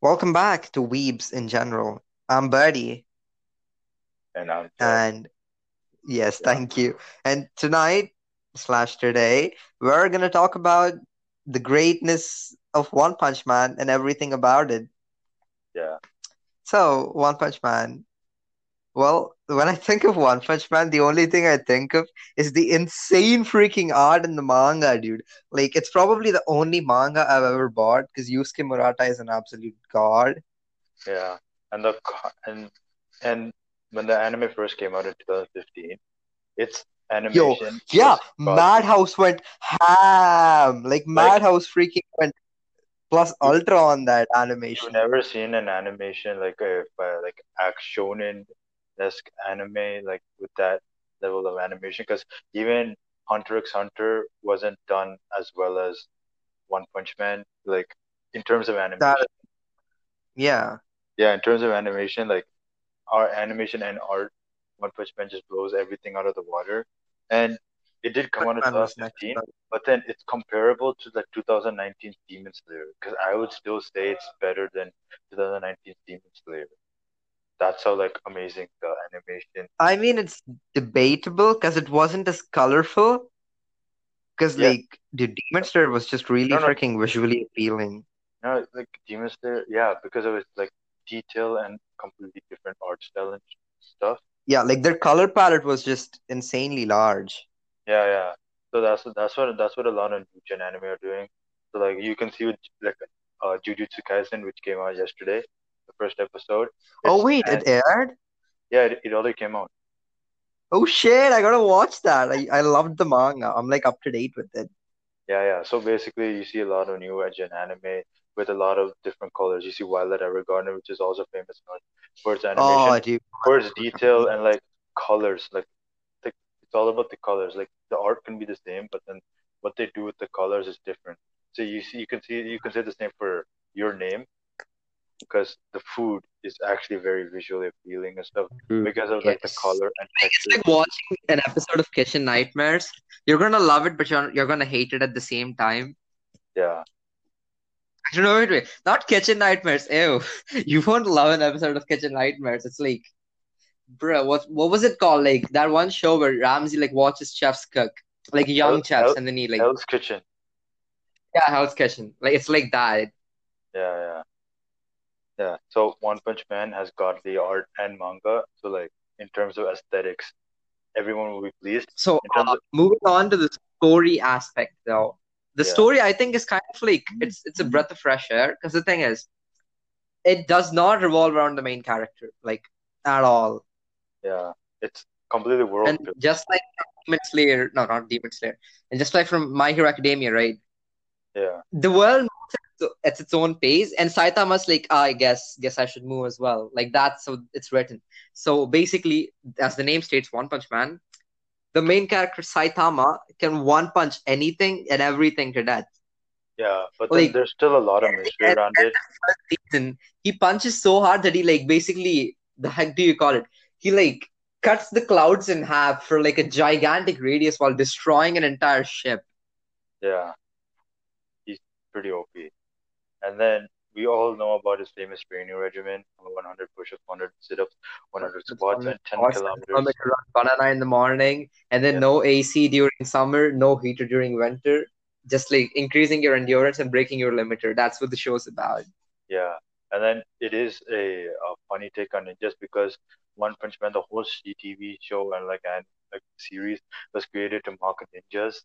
Welcome back to Weebs in general. I'm Birdie, And I'm Jeff. and yes, Yeah, thank you. And tonight slash today, we're gonna talk about the greatness of One Punch Man and everything about it. yeah, So, One Punch Man. Well, when I think of One Punch Man, the only thing I think of is the insane freaking art in the manga, dude. Like, it's probably the only manga I've ever bought because Yusuke Murata is an absolute god. yeah. And the and and when the anime first came out in 2015, its animation. Yo, yeah. Madhouse went ham. Like Like Madhouse freaking went plus ultra on that animation. you've never seen an animation like a uh, like act shonen-esque anime like with that level of animation because even Hunter x Hunter wasn't done as well as One Punch Man. Like in terms of That, animation, yeah, yeah, in terms of animation, like our animation and art, One Punch Man just blows everything out of the water. And it did come out in Man was next 2015, but then it's comparable to the 2019 Demon Slayer because I would still say it's better than 2019 Demon Slayer. That's how like amazing the animation. I mean, it's debatable because it wasn't as colorful. Because Yeah, like the Demon Slayer was just really no, no, freaking visually appealing. no, like Demon Slayer, yeah, because of its like detail and completely different art style and stuff. Yeah, like their color palette was just insanely large. Yeah, yeah. So that's that's what that's what a lot of new gen anime are doing. So like you can see with like uh Jujutsu Kaisen, which came out yesterday, the first episode. Oh wait, and it aired? yeah, it, it already came out. Oh shit, I gotta watch that. I, I loved the manga. I'm like up to date with it. Yeah, yeah. So basically, you see a lot of new gen anime with a lot of different colors. You see Violet Evergarden, which is also famous for its animation, Oh, for its detail and like colors. Like the, it's all about the colors. Like the art can be the same, but then what they do with the colors is different. So you see, you can see, you can say the same for your name because the food is actually very visually appealing and stuff True. because of like the color and It's like watching an episode of Kitchen Nightmares. You're gonna love it, but you're you're gonna hate it at the same time. Yeah, Actually, no, wait, wait. Not Kitchen Nightmares. Ew. You won't love an episode of Kitchen Nightmares. It's like, bro, what what was it called? Like that one show where Ramsay like watches chefs cook, like Hell, young chefs, Hell, and then he like, Hell's Kitchen. yeah, Hell's Kitchen. Like it's like that. Yeah, yeah, yeah. So One Punch Man has got the art and manga. So like in terms of aesthetics, everyone will be pleased. So, uh, of moving on to the story aspect, though, the yeah, story I think is kind of like it's it's a breath of fresh air because the thing is, it does not revolve around the main character like at all. yeah, it's completely world And just like Demon Slayer, no, not Demon Slayer, and just like from My Hero Academia, right? Yeah, The world moves at at its own pace, and Saitama's like, ah, I guess, guess I should move as well. Like that's so it's written. So basically, as the name states, One Punch Man, the main character Saitama can one punch anything and everything to death. yeah. But Like there's still a lot of mystery around it. season, he punches so hard that he like basically the heck do you call it? He like cuts the clouds in half for like a gigantic radius while destroying an entire ship. Yeah, he's pretty OP. And then we all know about his famous training regimen: 100 push-ups, 100 sit-ups, 100 squats, and 10 Horse kilometers. banana in the morning, and then Yeah, no AC during summer, no heater during winter. Just like increasing your endurance and breaking your limiter. That's what the show's about. yeah. And then it is a, a funny take on it just because One Punch Man, the whole CTV show and like and like series was created to market ninjas,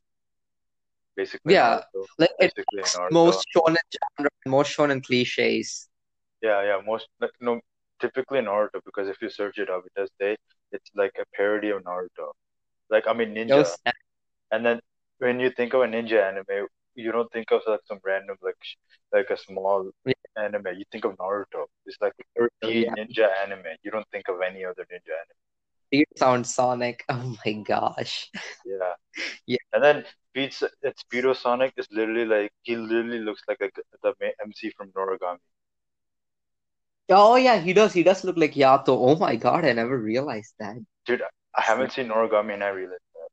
basically Yeah, Naruto, like basically most shonen genre, most shonen cliches. Yeah, yeah, most like no, typically Naruto because if you search it up, it does say it's like a parody of Naruto. Like I mean ninja, and then when you think of a ninja anime, you don't think of like some random like sh- like a small anime. You think of Naruto. It's like the yeah. ninja anime. You don't think of any other ninja anime. Speed Sound Sonic. Oh my gosh. Yeah. Yeah. And then Speed, it's Speedo Sonic is literally like he literally looks like a, the MC from Noragami. Oh yeah, he does. He does look like Yato. Oh my God, I never realized that. Dude, I haven't seen Noragami and I realized that.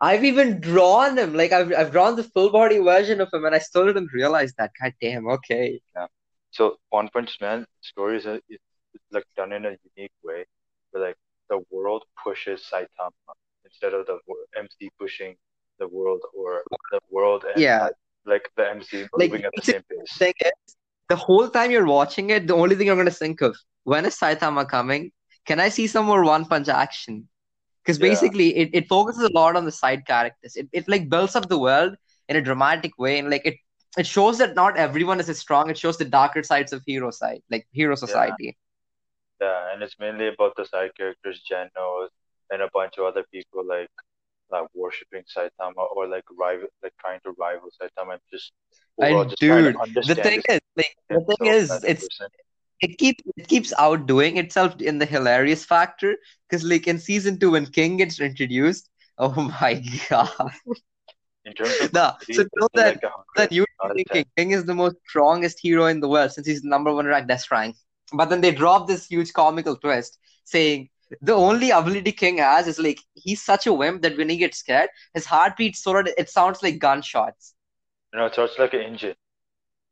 I've even drawn him. Like I've I've drawn the full body version of him, and I still didn't realize that. God damn. Okay. Yeah. So One Punch Man stories is, it's, it's like done in a unique way, where like the world pushes Saitama instead of the MC pushing the world or the world and Yeah, like the MC like moving at the same pace. thing is, the whole time you're watching it, the only thing you're gonna think of, when is Saitama coming? Can I see some more One Punch action? Because Yeah, basically it, it focuses a lot on the side characters. It it like builds up the world in a dramatic way and like it it shows that not everyone is as strong. It shows the darker sides of hero side, like hero society. yeah, and it's mainly about the side characters, Genos, and a bunch of other people like like worshiping Saitama or like rival, like trying to rival Saitama just just dude, the thing is, like the thing is, it's person. it keeps it keeps outdoing itself in the hilarious factor. Because like in season two, when King gets introduced, oh my god. In terms of Nah, so know that like that you thinking. King is the most strongest hero in the world since he's the number one ranked death rank. But then they drop this huge comical twist saying the only ability King has is like he's such a wimp that when he gets scared, his heart beats so that it sounds like gunshots. You know, so it's like an engine,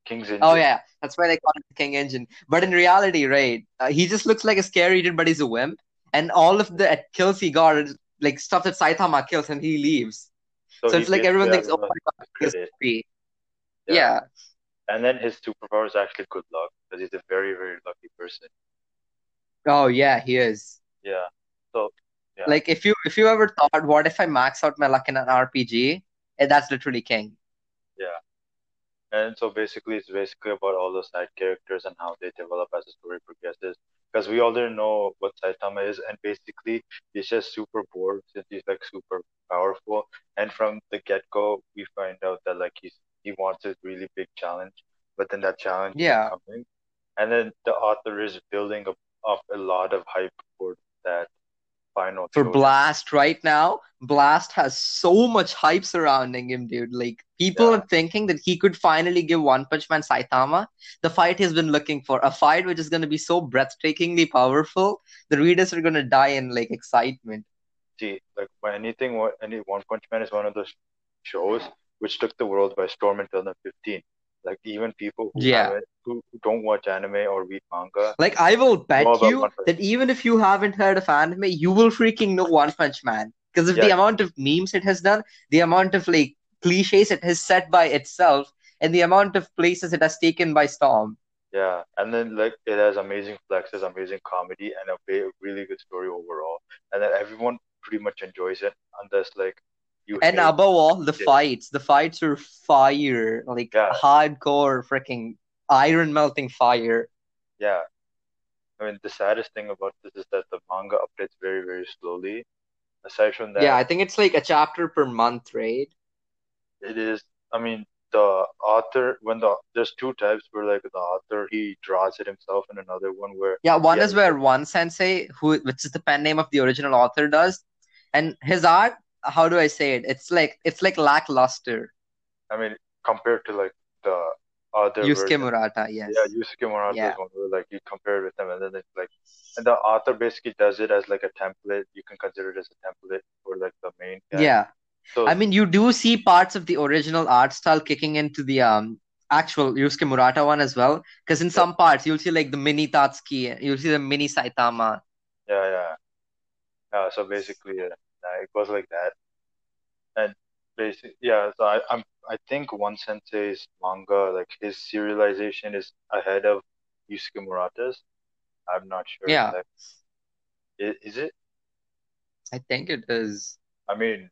King's engine. Oh yeah, that's why they call it the King Engine. But in reality, right, uh, he just looks like a scary dude, but he's a wimp. And all of the kills he got is like stuff that Saitama kills, and he leaves. So So it's like everyone thinks, oh my God, Yeah. Yeah. And then his superpower is actually good luck because he's a very, very lucky person. Oh yeah, he is. Yeah. So yeah, Like if you if you ever thought, what if I max out my luck in an RPG? Eh, that's literally King. yeah. And so basically, it's basically about all the side characters and how they develop as the story progresses. Because we already know what Saitama is, and basically, he's just super bored since he's like super powerful. And from the get-go, we find out that like he's he wants a really big challenge, but then that challenge Yeah. coming. And then the author is building up, up a lot of hype for that final For. Blast right now, Blast has so much hype surrounding him, dude. Like people Yeah, are thinking that he could finally give One Punch Man Saitama the fight he's been looking for, a fight which is going to be so breathtakingly powerful, the readers are going to die in like excitement. see, like anything, any One Punch Man is one of those shows which took the world by storm until in 2015. Like even people who Yeah. who, don't watch anime or read manga, Like I will bet you that even if you haven't heard of anime, you will freaking know One Punch Man. Because of the amount of memes it has done, the amount of like cliches it has set by itself, and the amount of places it has taken by storm. yeah. And then like it has amazing flexes, amazing comedy, and a really good story overall. And then everyone pretty much enjoys it, unless like you And above all, the fights. The fights are fire, like Yeah, hardcore, freaking iron melting fire. yeah. I mean, the saddest thing about this is that the manga updates very, very slowly. Aside from that, Yeah, I think it's like a chapter per month, right? it is, I mean, the author, when the, there's two types where like the author, he draws it himself, and another one where Yeah, one is where one sensei, who which is the pen name of the original author, does, and his art. How do I say it? It's like it's like lackluster. I mean, compared to like the other Yusuke version. Murata, Yeah, yes. Yusuke Murata is one where like you compare it with them, and then it's like, and the author basically does it as like a template. You can consider it as a template for like the main guy. Yeah. So I mean, you do see parts of the original art style kicking into the um actual Yusuke Murata one as well. Because in yeah, some parts you'll see like the mini Tatsuki, you'll see the mini Saitama. yeah, yeah. Yeah, so basically, yeah, it goes like that. And basically, yeah, so I, I'm, I think One Sensei's manga, like his serialization is ahead of Yusuke Murata's. I'm not sure Yeah. Is, is it? I think it is. I mean,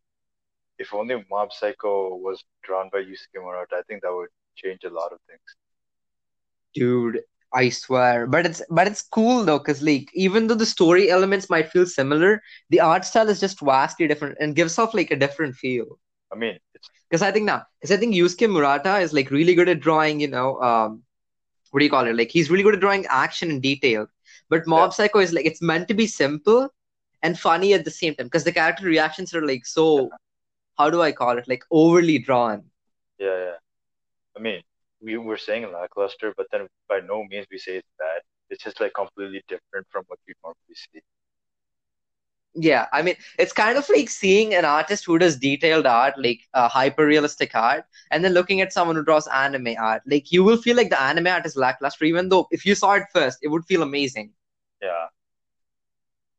if only Mob Psycho was drawn by Yusuke Murata, I think that would change a lot of things. Dude, I swear. But it's but it's cool though, because like even though the story elements might feel similar, the art style is just vastly different and gives off like a different feel. I mean, Because I think now, because I think Yusuke Murata is like really good at drawing, you know, um, what do you call it? Like he's really good at drawing action and detail. But yeah, Mob Psycho is like it's meant to be simple and funny at the same time because the character reactions are like so, how do I call it? Like overly drawn. yeah, yeah. I mean, we were saying lackluster, but then by no means we say it's bad. It's just like completely different from what you normally see. Yeah, I mean, it's kind of like seeing an artist who does detailed art, like uh, hyper realistic art, and then looking at someone who draws anime art. Like, you will feel like the anime art is lackluster, even though if you saw it first, it would feel amazing. Yeah.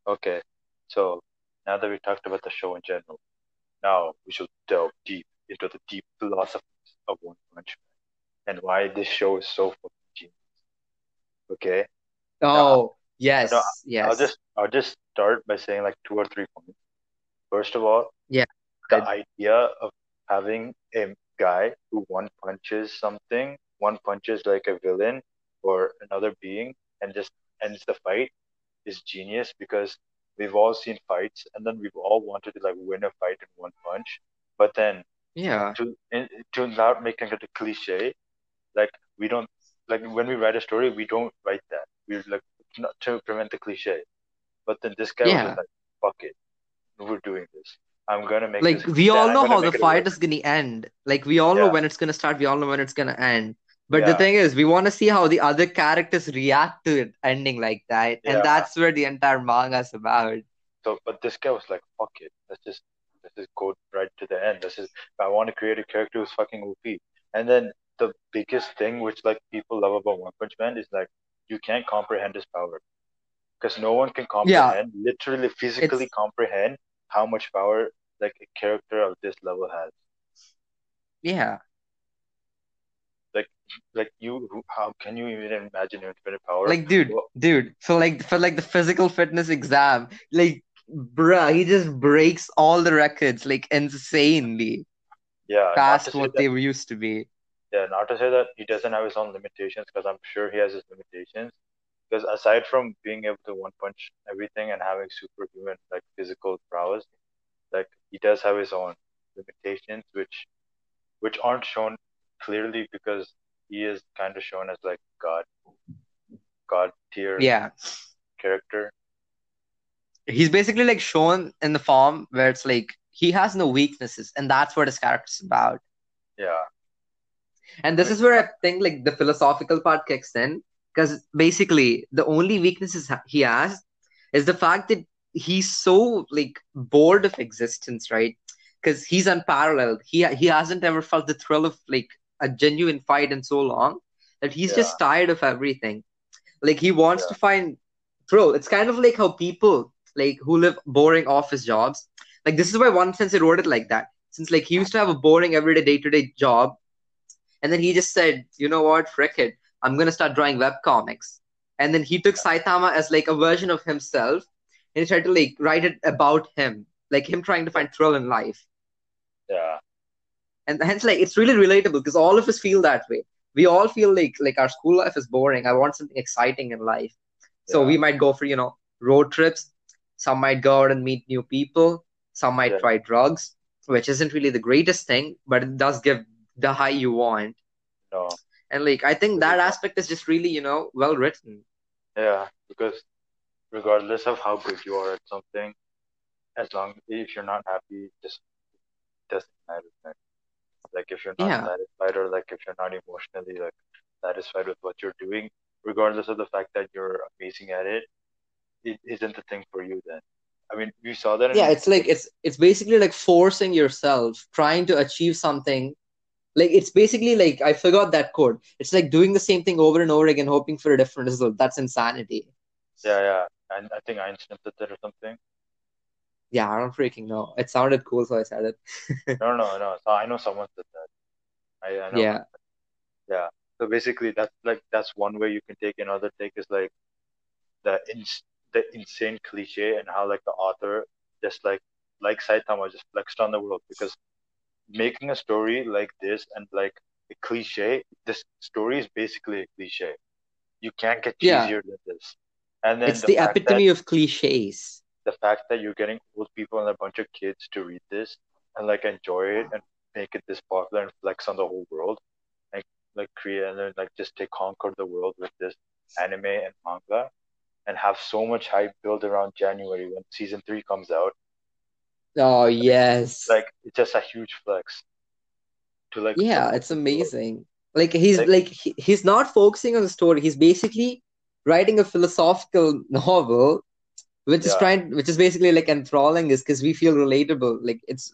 Okay. So now that we talked about the show in general, now we should delve deep into the deep philosophies of One Punch and why this show is so fucking genius. Okay. Oh, now, Oh, no, yes, I'll just I'll just start by saying like two or three points. First of all, Yeah, the right. idea of having a guy who one punches something, one punches like a villain or another being and just ends the fight is genius because we've all seen fights and then we've all wanted to like win a fight in one punch. But then Yeah, to in, to not making it a cliche, like we don't like when we write a story, we don't write that. We're like not to prevent the cliche. But then this guy was like, fuck it, we're doing this. I'm gonna make Like we all know how the fight is gonna end. Like we all know when it's gonna start, we all know when it's gonna end. But the thing is, we want to see how the other characters react to it ending like that, and that's where the entire manga is about. So, but this guy was like, fuck it, let's just let's just go right to the end. This is I want to create a character who's fucking OP. And then the biggest thing which like people love about One Punch Man is like you can't comprehend his power because no one can Yeah, comprehend, literally physically it's comprehend how much power like a character of this level has. yeah. Like like you, who- how can you even imagine infinite power? Like dude, Well, dude, for like for like the physical fitness exam, like bruh, he just breaks all the records like insanely yeah, past what that they used to be. Yeah, not to say that he doesn't have his own limitations, because I'm sure he has his limitations. Because aside from being able to one punch everything and having superhuman like physical prowess, like he does have his own limitations, which which aren't shown clearly because he is kind of shown as like God God tier Yeah. character. He's basically like shown in the form where it's like he has no weaknesses, and that's what his character's about. Yeah, And this mean, is where I think like the philosophical part kicks in, because basically the only weaknesses he has is the fact that he's so like bored of existence, right? Because he's unparalleled. He he hasn't ever felt the thrill of like a genuine fight in so long that he's yeah, just tired of everything. Like he wants yeah, to find thrill. It's kind of like how people like who live boring office jobs. Like this is why One Sensei wrote it like that. Since like he used to have a boring everyday day-to-day job and then he just said, you know what, frick it, I'm gonna start drawing web comics. And then he took Saitama as like a version of himself, and he tried to like write it about him, like him trying to find thrill in life. yeah, And hence, like it's really relatable because all of us feel that way. We all feel like like our school life is boring. I want something exciting in life. So yeah, we might go for, you know, road trips. Some might go out and meet new people. Some might yeah. try drugs, which isn't really the greatest thing, but it does give the high you want. No, And like I think that aspect is just really, you know, well written. Yeah, because regardless of how good you are at something, as long if you're not happy, just doesn't matter. Like if you're not Yeah. satisfied or like if you're not emotionally like satisfied with what you're doing, regardless of the fact that you're amazing at it, it isn't the thing for you then. I mean, we saw that Yeah, it's like it's it's basically like forcing yourself, trying to achieve something. Like it's basically like I forgot that quote. It's like doing the same thing over and over again, hoping for a different result. That's insanity. yeah, yeah, and I think Einstein said that or something. Yeah, I don't freaking know. It sounded cool, so I said it. No, no, no. So I know someone said that. I I know. Yeah. Yeah. So basically, that's like that's one way you can take. Another take is like the ins the insane cliche and how like the author just like like Saitama just flexed on the world because making a story like this and like a cliche, this story is basically a cliche. You can't get Yeah. cheesier than this. And then It's the the fact that epitome of cliches. the fact that you're getting old people and a bunch of kids to read this and like enjoy it and make it this popular and flex on the whole world and like create and then like just take conquer the world with this anime and manga and have so much hype built around January when season three comes out. Oh, yes. Like it's just a huge flex to like Yeah, it's amazing. Like he's Like like he, he's not focusing on the story. He's basically writing a philosophical novel which is trying, which is basically like enthralling us because we feel relatable. Like it's,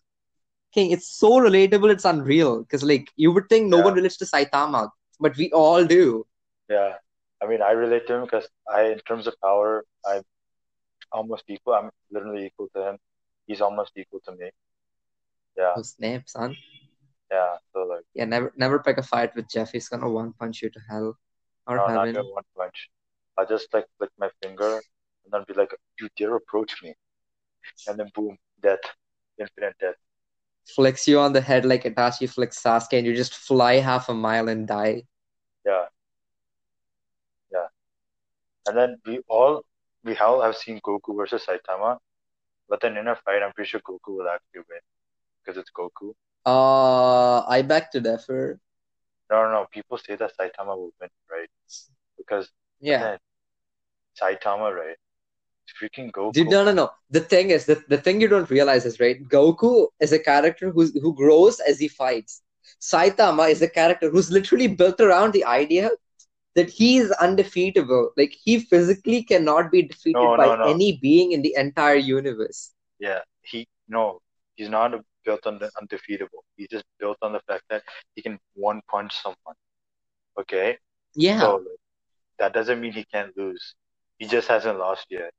King, it's so relatable, it's unreal. Because like you would think no Yeah. one relates to Saitama, but we all do. Yeah. I mean, I relate to him because I, in terms of power, I'm almost equal. I'm literally equal to him. He's almost equal to me. Yeah. Oh snap, son! Yeah. So like, Yeah, never, never pick a fight with Jeff. He's gonna one punch you to hell or no, not heaven. even one punch. I just like flick my finger and then be like, you dare approach me. And then boom, death. Infinite death. Flicks you on the head like Itachi flicks Sasuke, and you just fly half a mile and die. Yeah. Yeah. And then we all we all have seen Goku versus Saitama, but then in a fight, I'm pretty sure Goku will actually win because it's Goku. Uh, I beg to differ. No, no, no. People say that Saitama will win, right? Because Yeah. Saitama, right? Freaking Goku. Dude, no, no, no. The thing is, the, the thing you don't realize is, right? Goku is a character who's who grows as he fights. Saitama is a character who's literally built around the idea that he is undefeatable. Like he physically cannot be defeated No, by no, no. any being in the entire universe. Yeah, he no, he's not built on the undefeatable. He's just built on the fact that he can one punch someone. Okay, Yeah. so like, that doesn't mean he can't lose. He just hasn't lost yet.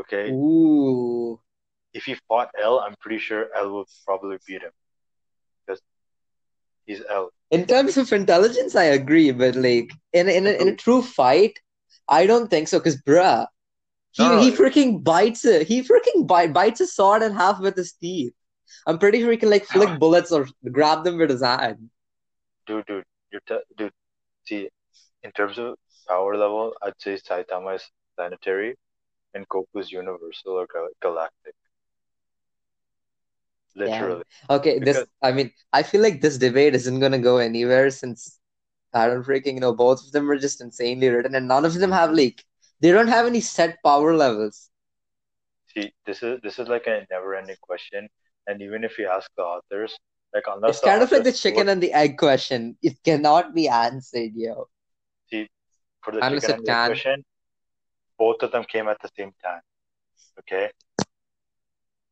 Okay, Ooh. if he fought L, I'm pretty sure L would probably beat him he's L. In terms of intelligence, I agree, but like in a, in a, in a true fight, I don't think so. Cause bruh, he No, he freaking bites it. He freaking bite, bites a sword in half with his teeth. I'm pretty sure he can like flick bullets or grab them with his hand. Dude, dude, you're t dude. See, in terms of power level, I'd say Saitama is planetary, and Goku's universal or gal galactic. Literally. Okay, this I mean, I feel like this debate isn't gonna go anywhere since I don't freaking you know both of them are just insanely written and none of them have like they don't have any set power levels. See, this is this is like a never-ending question, and even if you ask the authors, like unless It's kind of like the chicken and the egg question. It cannot be answered, yo. See, for the unless chicken and egg question, both of them came at the same time. Okay,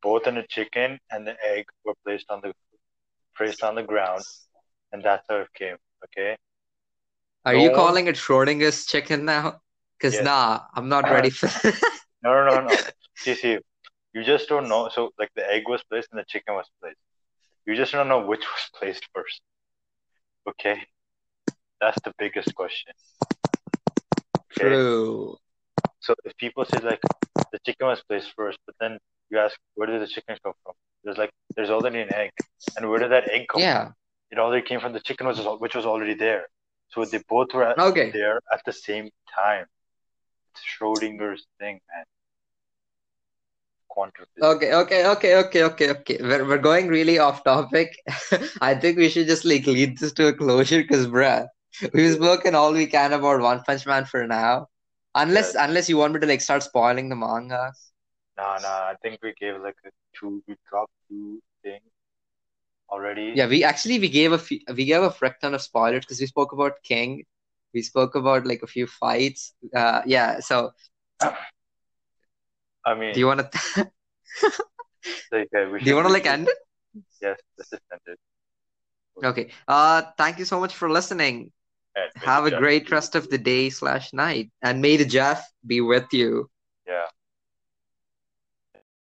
both in the chicken and the egg were placed on the placed on the ground, and that's how it came. Okay, Are No you one- calling it Schrodinger's chicken now? Because Yes. nah, I'm not uh, ready for no, no, no, no. see, see, you just don't know. So, like, the egg was placed and the chicken was placed. You just don't know which was placed first. Okay, that's the biggest question. Okay. True. So if people say like the chicken was placed first, but then you ask where did the chicken come from? There's like there's already an egg, and where did that egg come Yeah. from? It already came from the chicken, which was which was already there. So they both were at, Okay. there at the same time. It's Schrodinger's thing, man. Quantum. Okay, okay, okay, okay, okay, okay. We're, we're going really off topic. I think we should just like lead this to a closure because, bruh, we've spoken all we can about One Punch Man for now. Unless Yeah. unless you want me to like start spoiling the manga. Nah, nah. I think we gave like a two. We dropped two things already. Yeah, we actually we gave a few, we gave a frick ton of spoilers because we spoke about King. We spoke about like a few fights. Uh, yeah. So I mean, do you want to like, uh, do you want to like end it? Yes, this is ended. Okay. Uh, thank you so much for listening. Have a Jeff- great rest of the day slash night, and may the Jeff be with you. Yeah.